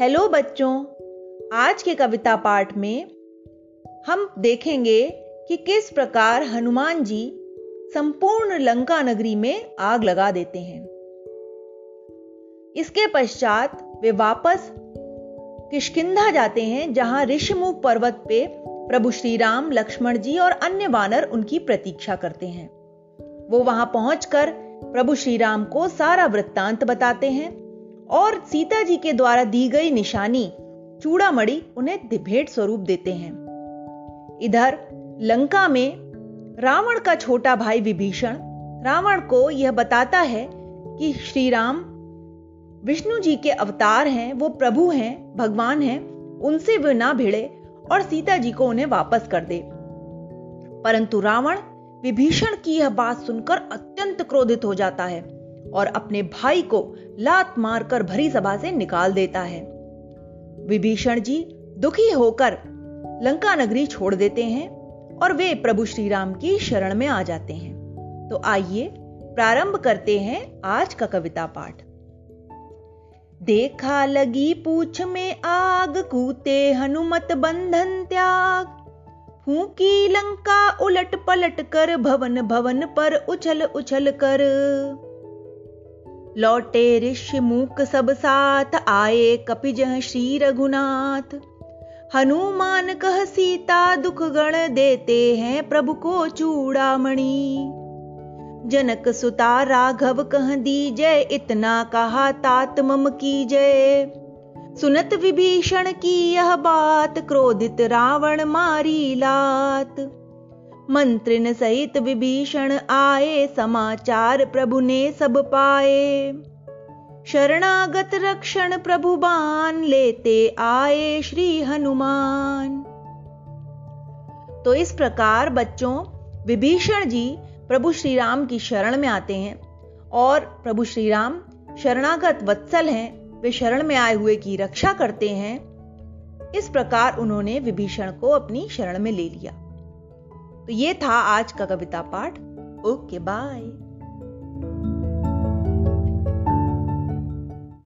Hello बच्चों, आज के कविता पाठ में हम देखेंगे कि किस प्रकार हनुमान जी संपूर्ण लंका नगरी में आग लगा देते हैं। इसके पश्चात वे वापस किशकिंधा जाते हैं, जहाँ ऋषिमुख पर्वत पे प्रभु श्री राम लक्ष्मण जी और अन्य वानर उनकी प्रतीक्षा करते हैं। वो वहाँ पहुंचकर प्रभु श्री राम को सारा वृत्तांत बताते हैं। और सीता जी के द्वारा दी गई निशानी चूड़ामणि उन्हें दिभेट स्वरूप देते हैं। इधर, लंका में रावण का छोटा भाई विभीषण, रावण को यह बताता है कि श्री राम विष्णु जी के अवतार हैं, वो प्रभु हैं, भगवान हैं, उनसे वे ना भिड़े और सीता जी को उन्हें वापस कर दे। परंतु रावण विभीषण की यह बात सुनकर अत्यंत क्रोधित हो जाता है। और अपने भाई को लात मारकर भरी सभा से निकाल देता है। विभीषण जी दुखी होकर लंका नगरी छोड़ देते हैं और वे प्रभु श्री राम की शरण में आ जाते हैं। तो आइए प्रारंभ करते हैं आज का कविता पाठ। देखा लगी पूछ में आग, कूते हनुमत बंधन त्याग। फूकी लंका उलट पलट कर भवन भवन पर उछल उछल कर। लौटे ऋषि मूक सब साथ आए कपिज श्री रघुनाथ। हनुमान कह सीता दुख गण देते हैं प्रभु को चूड़ामणि। जनक सुता राघव कह दी जय इतना कहा तात मम की जय। सुनत विभीषण की यह बात, क्रोधित रावण मारी लात। मंत्रिन सहित विभीषण आए, समाचार प्रभु ने सब पाए। शरणागत रक्षण प्रभु बान लेते आए श्री हनुमान। तो इस प्रकार बच्चों, विभीषण जी प्रभु श्री राम की शरण में आते हैं और प्रभु श्री राम शरणागत वत्सल हैं, वे शरण में आए हुए की रक्षा करते हैं। इस प्रकार उन्होंने विभीषण को अपनी शरण में ले लिया। तो ये था आज का कविता पाठ। Okay bye.